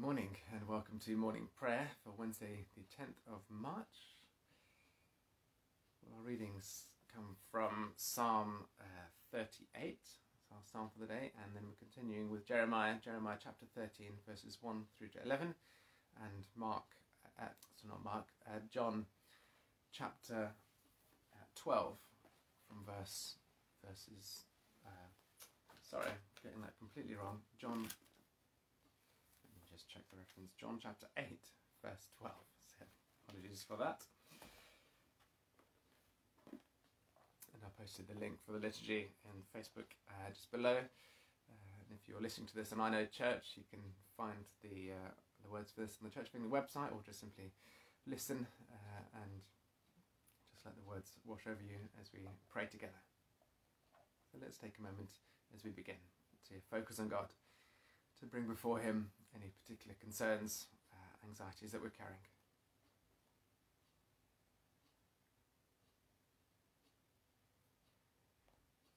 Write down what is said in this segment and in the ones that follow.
Good morning and welcome to morning prayer for Wednesday, the 10th of March. Our readings come from Psalm uh, 38, it's our psalm for the day, and then we're continuing with Jeremiah, Jeremiah chapter 13, verses 1 through to 11, and Mark, uh, so not Mark, uh, John chapter uh, 12 from verse verses. Uh, sorry, getting that completely wrong. John check the reference. John chapter 8, verse 12. So apologies for that. And I posted the link for the liturgy in Facebook uh, just below. Uh, and if you're listening to this on I Know Church, you can find the uh, the words for this on the Church Family website, or just simply listen uh, and just let the words wash over you as we pray together. So let's take a moment as we begin to focus on God to bring before Him any particular concerns, uh, anxieties that we're carrying.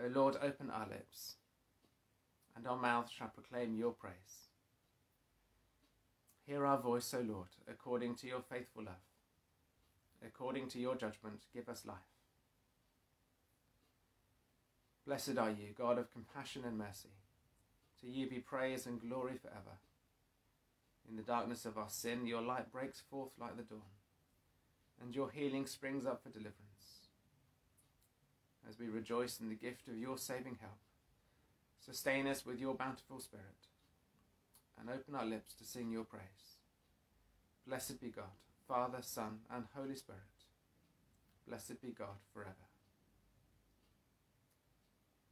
O Lord, open our lips, and our mouths shall proclaim your praise. Hear our voice, O Lord, according to your faithful love. According to your judgment, give us life. Blessed are you, God of compassion and mercy to you be praise and glory forever. In the darkness of our sin, your light breaks forth like the dawn, and your healing springs up for deliverance. As we rejoice in the gift of your saving help, sustain us with your bountiful Spirit, and open our lips to sing your praise. Blessed be God, Father, Son, and Holy Spirit. Blessed be God forever.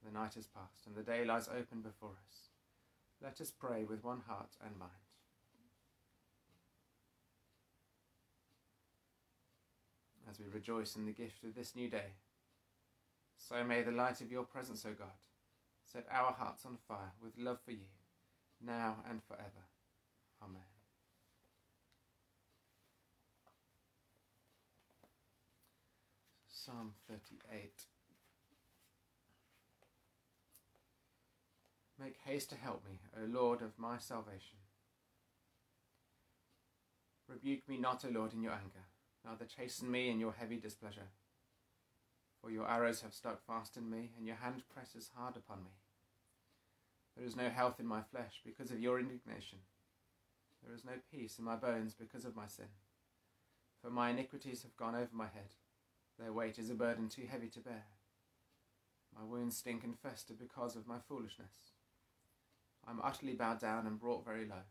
The night is past, and the day lies open before us. Let us pray with one heart and mind. As we rejoice in the gift of this new day, so may the light of your presence, O God, set our hearts on fire with love for you, now and forever. Amen. Psalm 38. Make haste to help me, O Lord of my salvation. Rebuke me not, O Lord, in your anger, neither chasten me in your heavy displeasure. For your arrows have stuck fast in me, and your hand presses hard upon me. There is no health in my flesh because of your indignation. There is no peace in my bones because of my sin. For my iniquities have gone over my head. Their weight is a burden too heavy to bear. My wounds stink and fester because of my foolishness. I am utterly bowed down and brought very low.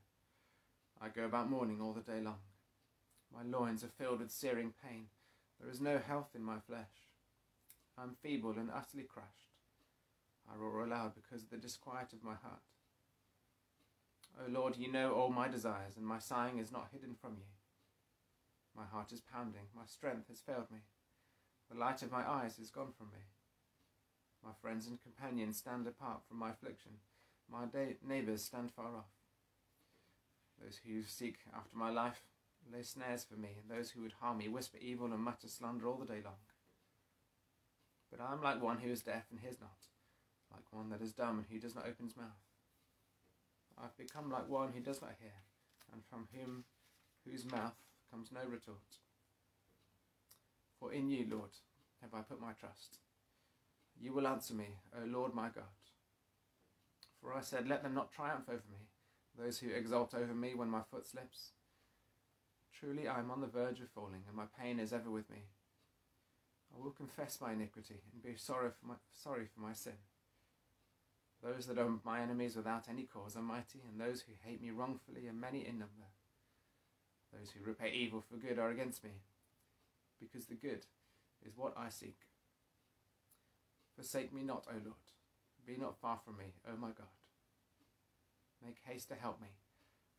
I go about mourning all the day long. My loins are filled with searing pain. There is no health in my flesh. I am feeble and utterly crushed. I roar aloud because of the disquiet of my heart. O Lord, you know all my desires, and my sighing is not hidden from you. My heart is pounding, my strength has failed me. The light of my eyes is gone from me. My friends and companions stand apart from my affliction my neighbours stand far off. Those who seek after my life lay snares for me, and those who would harm me whisper evil and mutter slander all the day long. But I am like one who is deaf and hears not, like one that is dumb and who does not open his mouth. I have become like one who does not hear, and from whom whose mouth comes no retort. For in you, Lord, have I put my trust. You will answer me, O Lord my God. For I said, Let them not triumph over me, those who exult over me when my foot slips. Truly I am on the verge of falling, and my pain is ever with me. I will confess my iniquity and be sorry for my, sorry for my sin. Those that are my enemies without any cause are mighty, and those who hate me wrongfully are many in number. Those who repay evil for good are against me, because the good is what I seek. Forsake me not, O Lord. Be not far from me, O my God. Make haste to help me,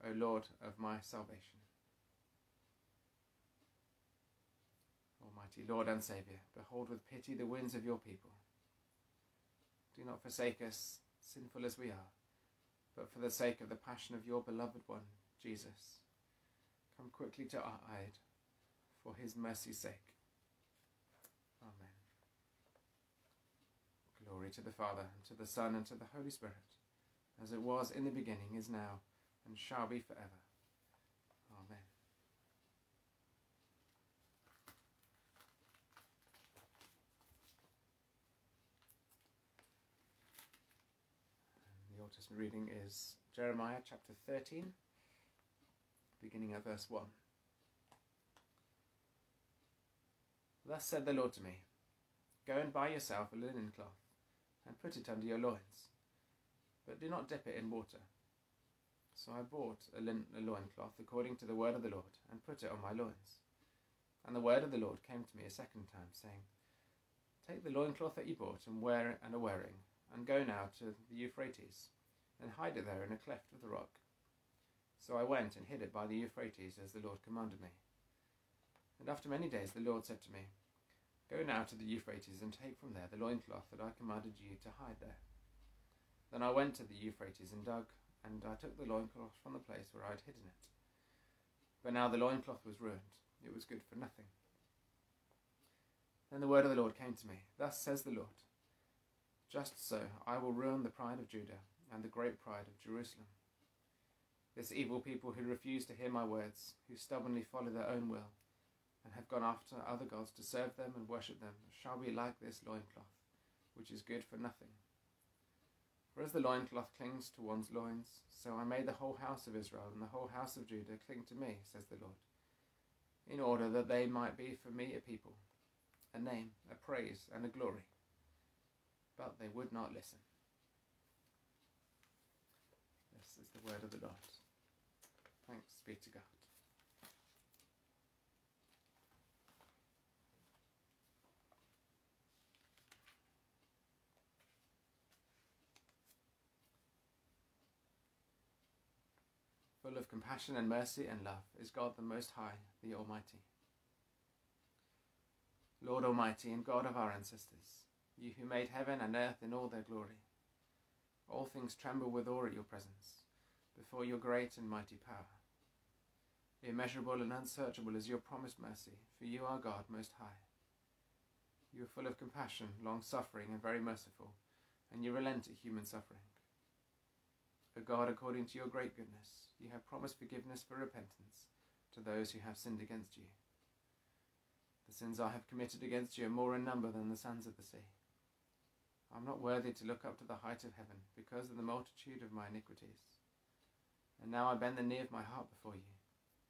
O Lord of my salvation. Almighty Lord and Saviour, behold with pity the wounds of your people. Do not forsake us, sinful as we are, but for the sake of the passion of your beloved one, Jesus, come quickly to our aid, for his mercy's sake. Amen. Glory to the Father, and to the Son, and to the Holy Spirit, as it was in the beginning, is now, and shall be forever. Reading is Jeremiah chapter 13, beginning at verse 1. Thus said the Lord to me Go and buy yourself a linen cloth, and put it under your loins, but do not dip it in water. So I bought a, lin- a loincloth according to the word of the Lord, and put it on my loins. And the word of the Lord came to me a second time, saying, Take the loincloth that you bought and wear it and are wearing, and go now to the Euphrates, and hide it there in a cleft of the rock. So I went and hid it by the Euphrates, as the Lord commanded me. And after many days the Lord said to me, Go now to the Euphrates, and take from there the loincloth that I commanded you to hide there. Then I went to the Euphrates and dug, and I took the loincloth from the place where I had hidden it. But now the loincloth was ruined, it was good for nothing. Then the word of the Lord came to me Thus says the Lord Just so I will ruin the pride of Judah and the great pride of Jerusalem. This evil people who refuse to hear my words, who stubbornly follow their own will, and have gone after other gods to serve them and worship them, shall be like this loincloth, which is good for nothing. For as the loincloth clings to one's loins, so I made the whole house of Israel and the whole house of Judah cling to me, says the Lord, in order that they might be for me a people, a name, a praise, and a glory. But they would not listen. Is the word of the Lord. Thanks be to God. Full of compassion and mercy and love is God the Most High, the Almighty. Lord Almighty and God of our ancestors, you who made heaven and earth in all their glory, all things tremble with awe at your presence, before your great and mighty power. Immeasurable and unsearchable is your promised mercy, for you are God Most High. You are full of compassion, long suffering, and very merciful, and you relent at human suffering. O God, according to your great goodness, you have promised forgiveness for repentance to those who have sinned against you. The sins I have committed against you are more in number than the sands of the sea. I am not worthy to look up to the height of heaven because of the multitude of my iniquities. And now I bend the knee of my heart before you,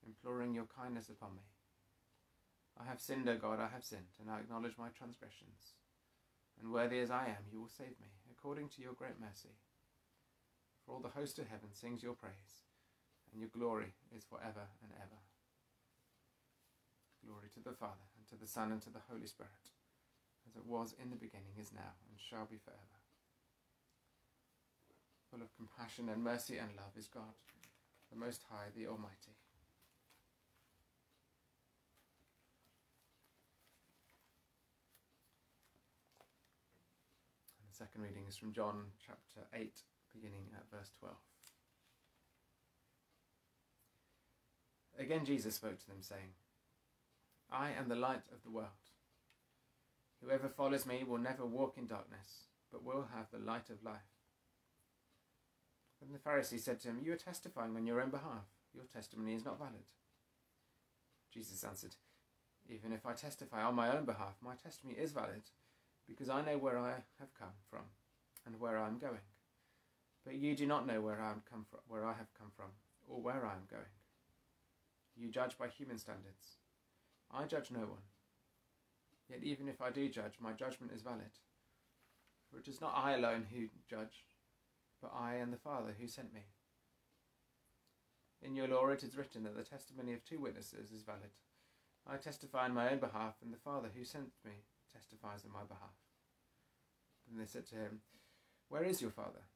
imploring your kindness upon me. I have sinned, O God, I have sinned, and I acknowledge my transgressions. And worthy as I am, you will save me, according to your great mercy. For all the host of heaven sings your praise, and your glory is for ever and ever. Glory to the Father, and to the Son, and to the Holy Spirit, as it was in the beginning, is now, and shall be forever. Full of compassion and mercy and love is God, the Most High, the Almighty. And the second reading is from John chapter 8, beginning at verse 12. Again, Jesus spoke to them, saying, I am the light of the world. Whoever follows me will never walk in darkness, but will have the light of life. Then the Pharisee said to him, You are testifying on your own behalf. Your testimony is not valid. Jesus answered, Even if I testify on my own behalf, my testimony is valid, because I know where I have come from and where I am going. But you do not know where I, am come from, where I have come from or where I am going. You judge by human standards. I judge no one. Yet even if I do judge, my judgment is valid. For it is not I alone who judge, but I and the Father who sent me. In your law it is written that the testimony of two witnesses is valid. I testify on my own behalf, and the Father who sent me testifies on my behalf. Then they said to him, Where is your Father?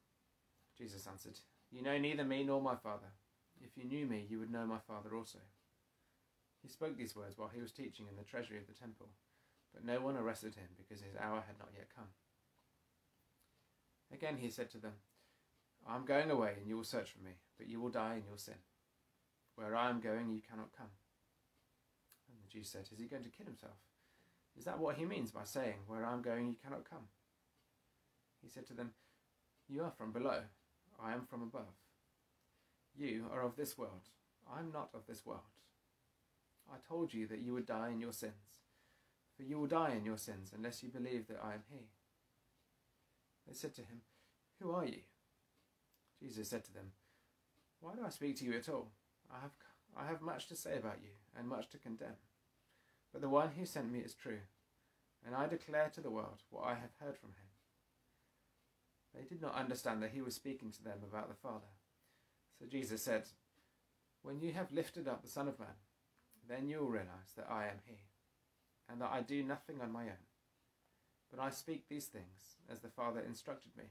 Jesus answered, You know neither me nor my Father. If you knew me, you would know my Father also. He spoke these words while he was teaching in the treasury of the temple, but no one arrested him because his hour had not yet come. Again he said to them, I am going away, and you will search for me, but you will die in your sin. Where I am going, you cannot come. And the Jews said, Is he going to kill himself? Is that what he means by saying, Where I am going, you cannot come? He said to them, You are from below, I am from above. You are of this world, I am not of this world. I told you that you would die in your sins, for you will die in your sins unless you believe that I am He. They said to him, Who are you? Jesus said to them, Why do I speak to you at all? I have, I have much to say about you, and much to condemn. But the one who sent me is true, and I declare to the world what I have heard from him. They did not understand that he was speaking to them about the Father. So Jesus said, When you have lifted up the Son of Man, then you will realize that I am he, and that I do nothing on my own. But I speak these things as the Father instructed me.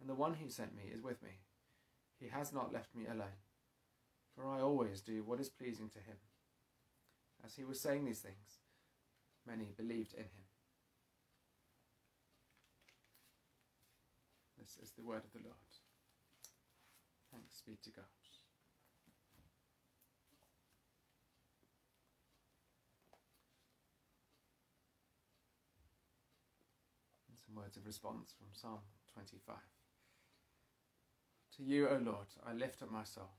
And the one who sent me is with me. He has not left me alone, for I always do what is pleasing to him. As he was saying these things, many believed in him. This is the word of the Lord. Thanks be to God. Some words of response from Psalm 25. To you, O Lord, I lift up my soul.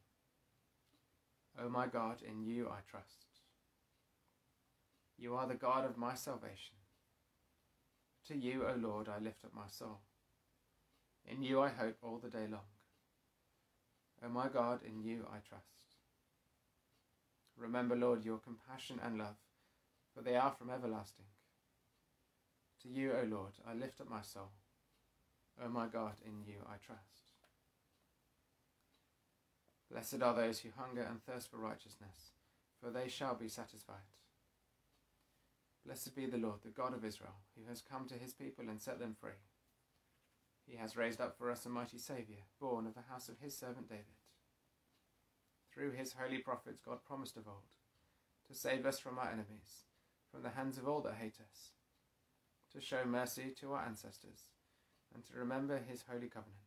O my God, in you I trust. You are the God of my salvation. To you, O Lord, I lift up my soul. In you I hope all the day long. O my God, in you I trust. Remember, Lord, your compassion and love, for they are from everlasting. To you, O Lord, I lift up my soul. O my God, in you I trust. Blessed are those who hunger and thirst for righteousness, for they shall be satisfied. Blessed be the Lord, the God of Israel, who has come to his people and set them free. He has raised up for us a mighty Saviour, born of the house of his servant David. Through his holy prophets, God promised of old to save us from our enemies, from the hands of all that hate us, to show mercy to our ancestors, and to remember his holy covenant.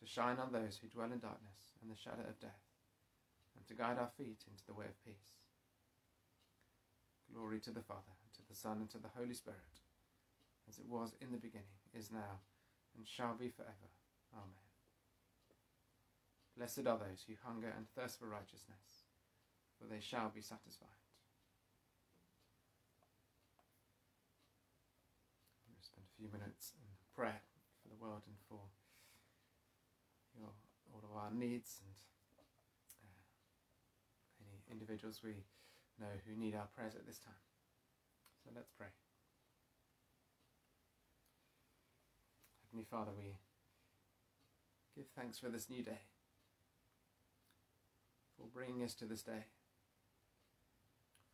to shine on those who dwell in darkness and the shadow of death, and to guide our feet into the way of peace. Glory to the Father, and to the Son, and to the Holy Spirit, as it was in the beginning, is now, and shall be forever. Amen. Blessed are those who hunger and thirst for righteousness, for they shall be satisfied. We'll spend a few minutes in prayer for the world and for of our needs and uh, any individuals we know who need our prayers at this time. So let's pray. Heavenly Father, we give thanks for this new day, for bringing us to this day,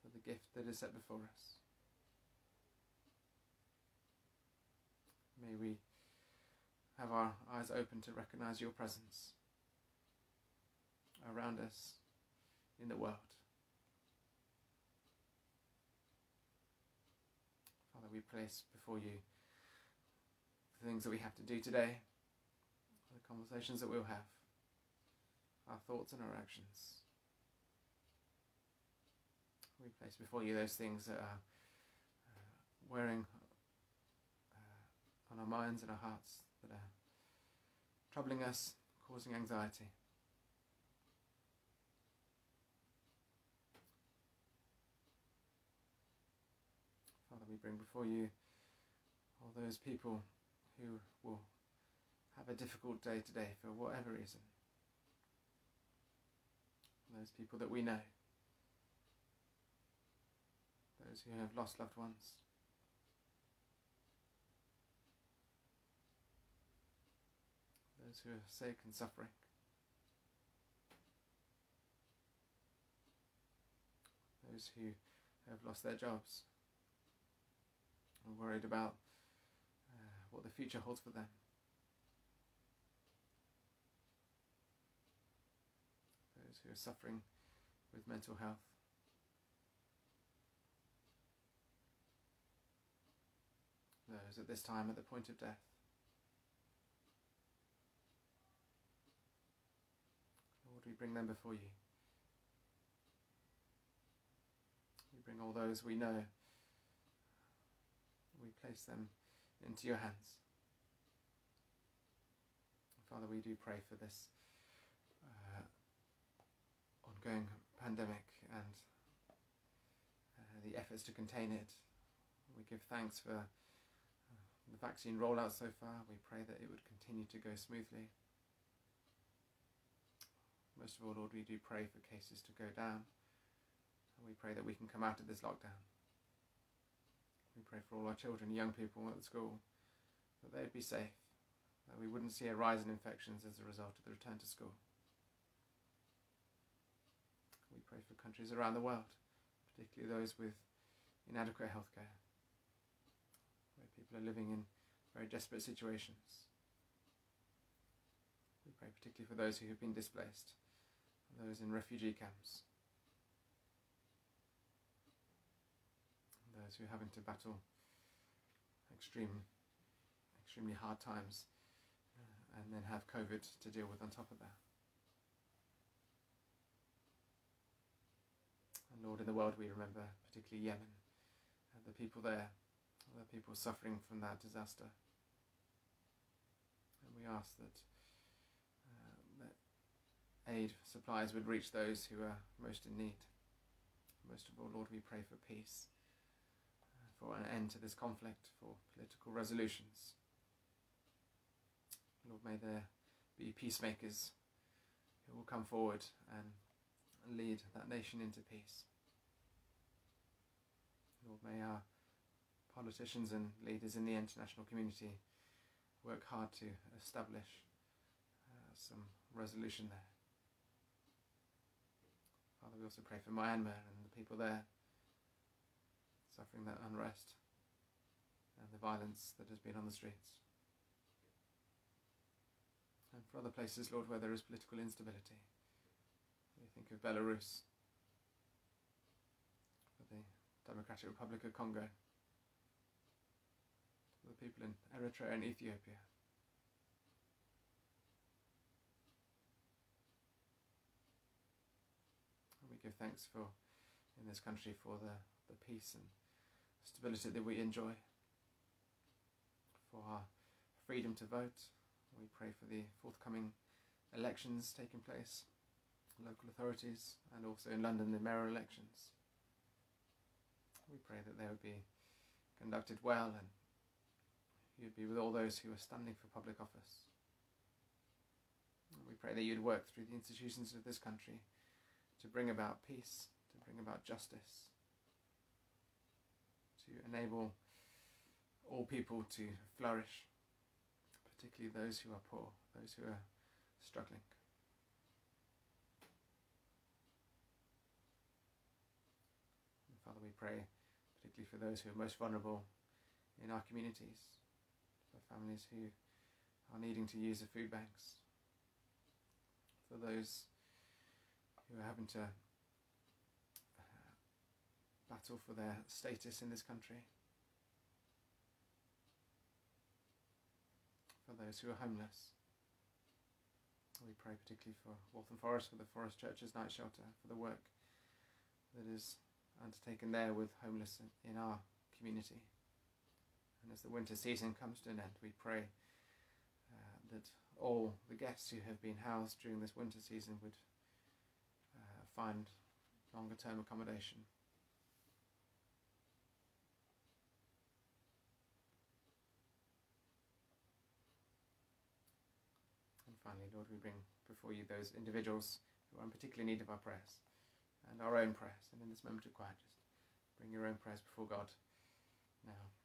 for the gift that is set before us. May we have our eyes open to recognize your presence around us in the world. Father, we place before you the things that we have to do today, the conversations that we'll have, our thoughts and our actions. We place before you those things that are uh, wearing uh, on our minds and our hearts that are troubling us, causing anxiety. Father, we bring before you all those people who will have a difficult day today for whatever reason. Those people that we know. Those who have lost loved ones. Those who are sick and suffering. Those who have lost their jobs and worried about uh, what the future holds for them. Those who are suffering with mental health. Those at this time at the point of death. Lord, we bring them before you. We bring all those we know. We place them into your hands. Father, we do pray for this uh, ongoing pandemic and uh, the efforts to contain it. We give thanks for uh, the vaccine rollout so far. We pray that it would continue to go smoothly. Most of all, Lord, we do pray for cases to go down. And we pray that we can come out of this lockdown. We pray for all our children, young people at the school, that they'd be safe that we wouldn't see a rise in infections as a result of the return to school. We pray for countries around the world, particularly those with inadequate healthcare, where people are living in very desperate situations. We pray particularly for those who have been displaced, those in refugee camps, those who are having to battle extreme, extremely hard times and then have COVID to deal with on top of that. And Lord, in the world we remember particularly Yemen, and the people there, the people suffering from that disaster. And we ask that, uh, that aid supplies would reach those who are most in need. Most of all, Lord, we pray for peace, uh, an end to this conflict, for political resolutions. Lord, may there be peacemakers who will come forward and lead that nation into peace. Lord, may our politicians and leaders in the international community work hard to establish uh, some resolution there. Father, we also pray for Myanmar and the people there suffering that unrest and the violence that has been on the streets and for other places, Lord, where there is political instability. We think of Belarus, for the Democratic Republic of Congo, for the people in Eritrea and Ethiopia. And we give thanks for, in this country, for the, the peace and stability that we enjoy, for our freedom to vote we pray for the forthcoming elections taking place, local authorities, and also in London, the mayoral elections. We pray that they would be conducted well and you'd be with all those who are standing for public office. We pray that you'd work through the institutions of this country to bring about peace, to bring about justice, to enable all people to flourish particularly those who are poor, those who are struggling. Father, we pray particularly for those who are most vulnerable in our communities, for families who are needing to use the food banks, for those who are having to battle for their status in this country. for those who are homeless. We pray particularly for Waltham Forest, for the Forest Churches night shelter, for the work that is undertaken there with homeless in our community. And as the winter season comes to an end, we pray uh, that all the guests who have been housed during this winter season would uh, find longer term accommodation. Lord, we bring before you those individuals who are in particular need of our prayers and our own prayers. And in this moment of quiet, just bring your own prayers before God now.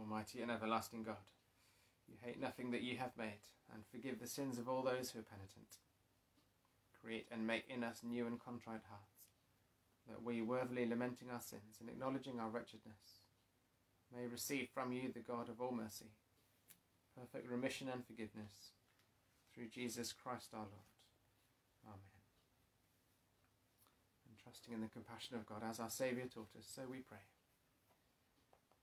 Almighty and everlasting God, you hate nothing that you have made, and forgive the sins of all those who are penitent. Create and make in us new and contrite hearts, that we, worthily lamenting our sins and acknowledging our wretchedness, may receive from you, the God of all mercy, perfect remission and forgiveness through Jesus Christ our Lord. Amen. And trusting in the compassion of God as our Saviour taught us, so we pray.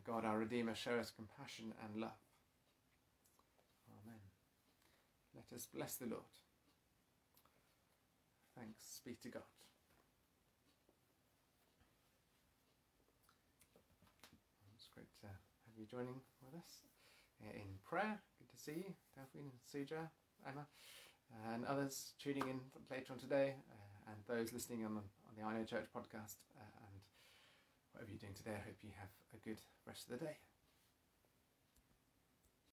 May God our Redeemer show us compassion and love. Amen. Let us bless the Lord. Thanks be to God. It's great to have you joining with us in prayer. Good to see you, Delphine, Suja, Emma, and others tuning in later on today, uh, and those listening on, on the I Know Church podcast. Uh, whatever you're doing today, I hope you have a good rest of the day.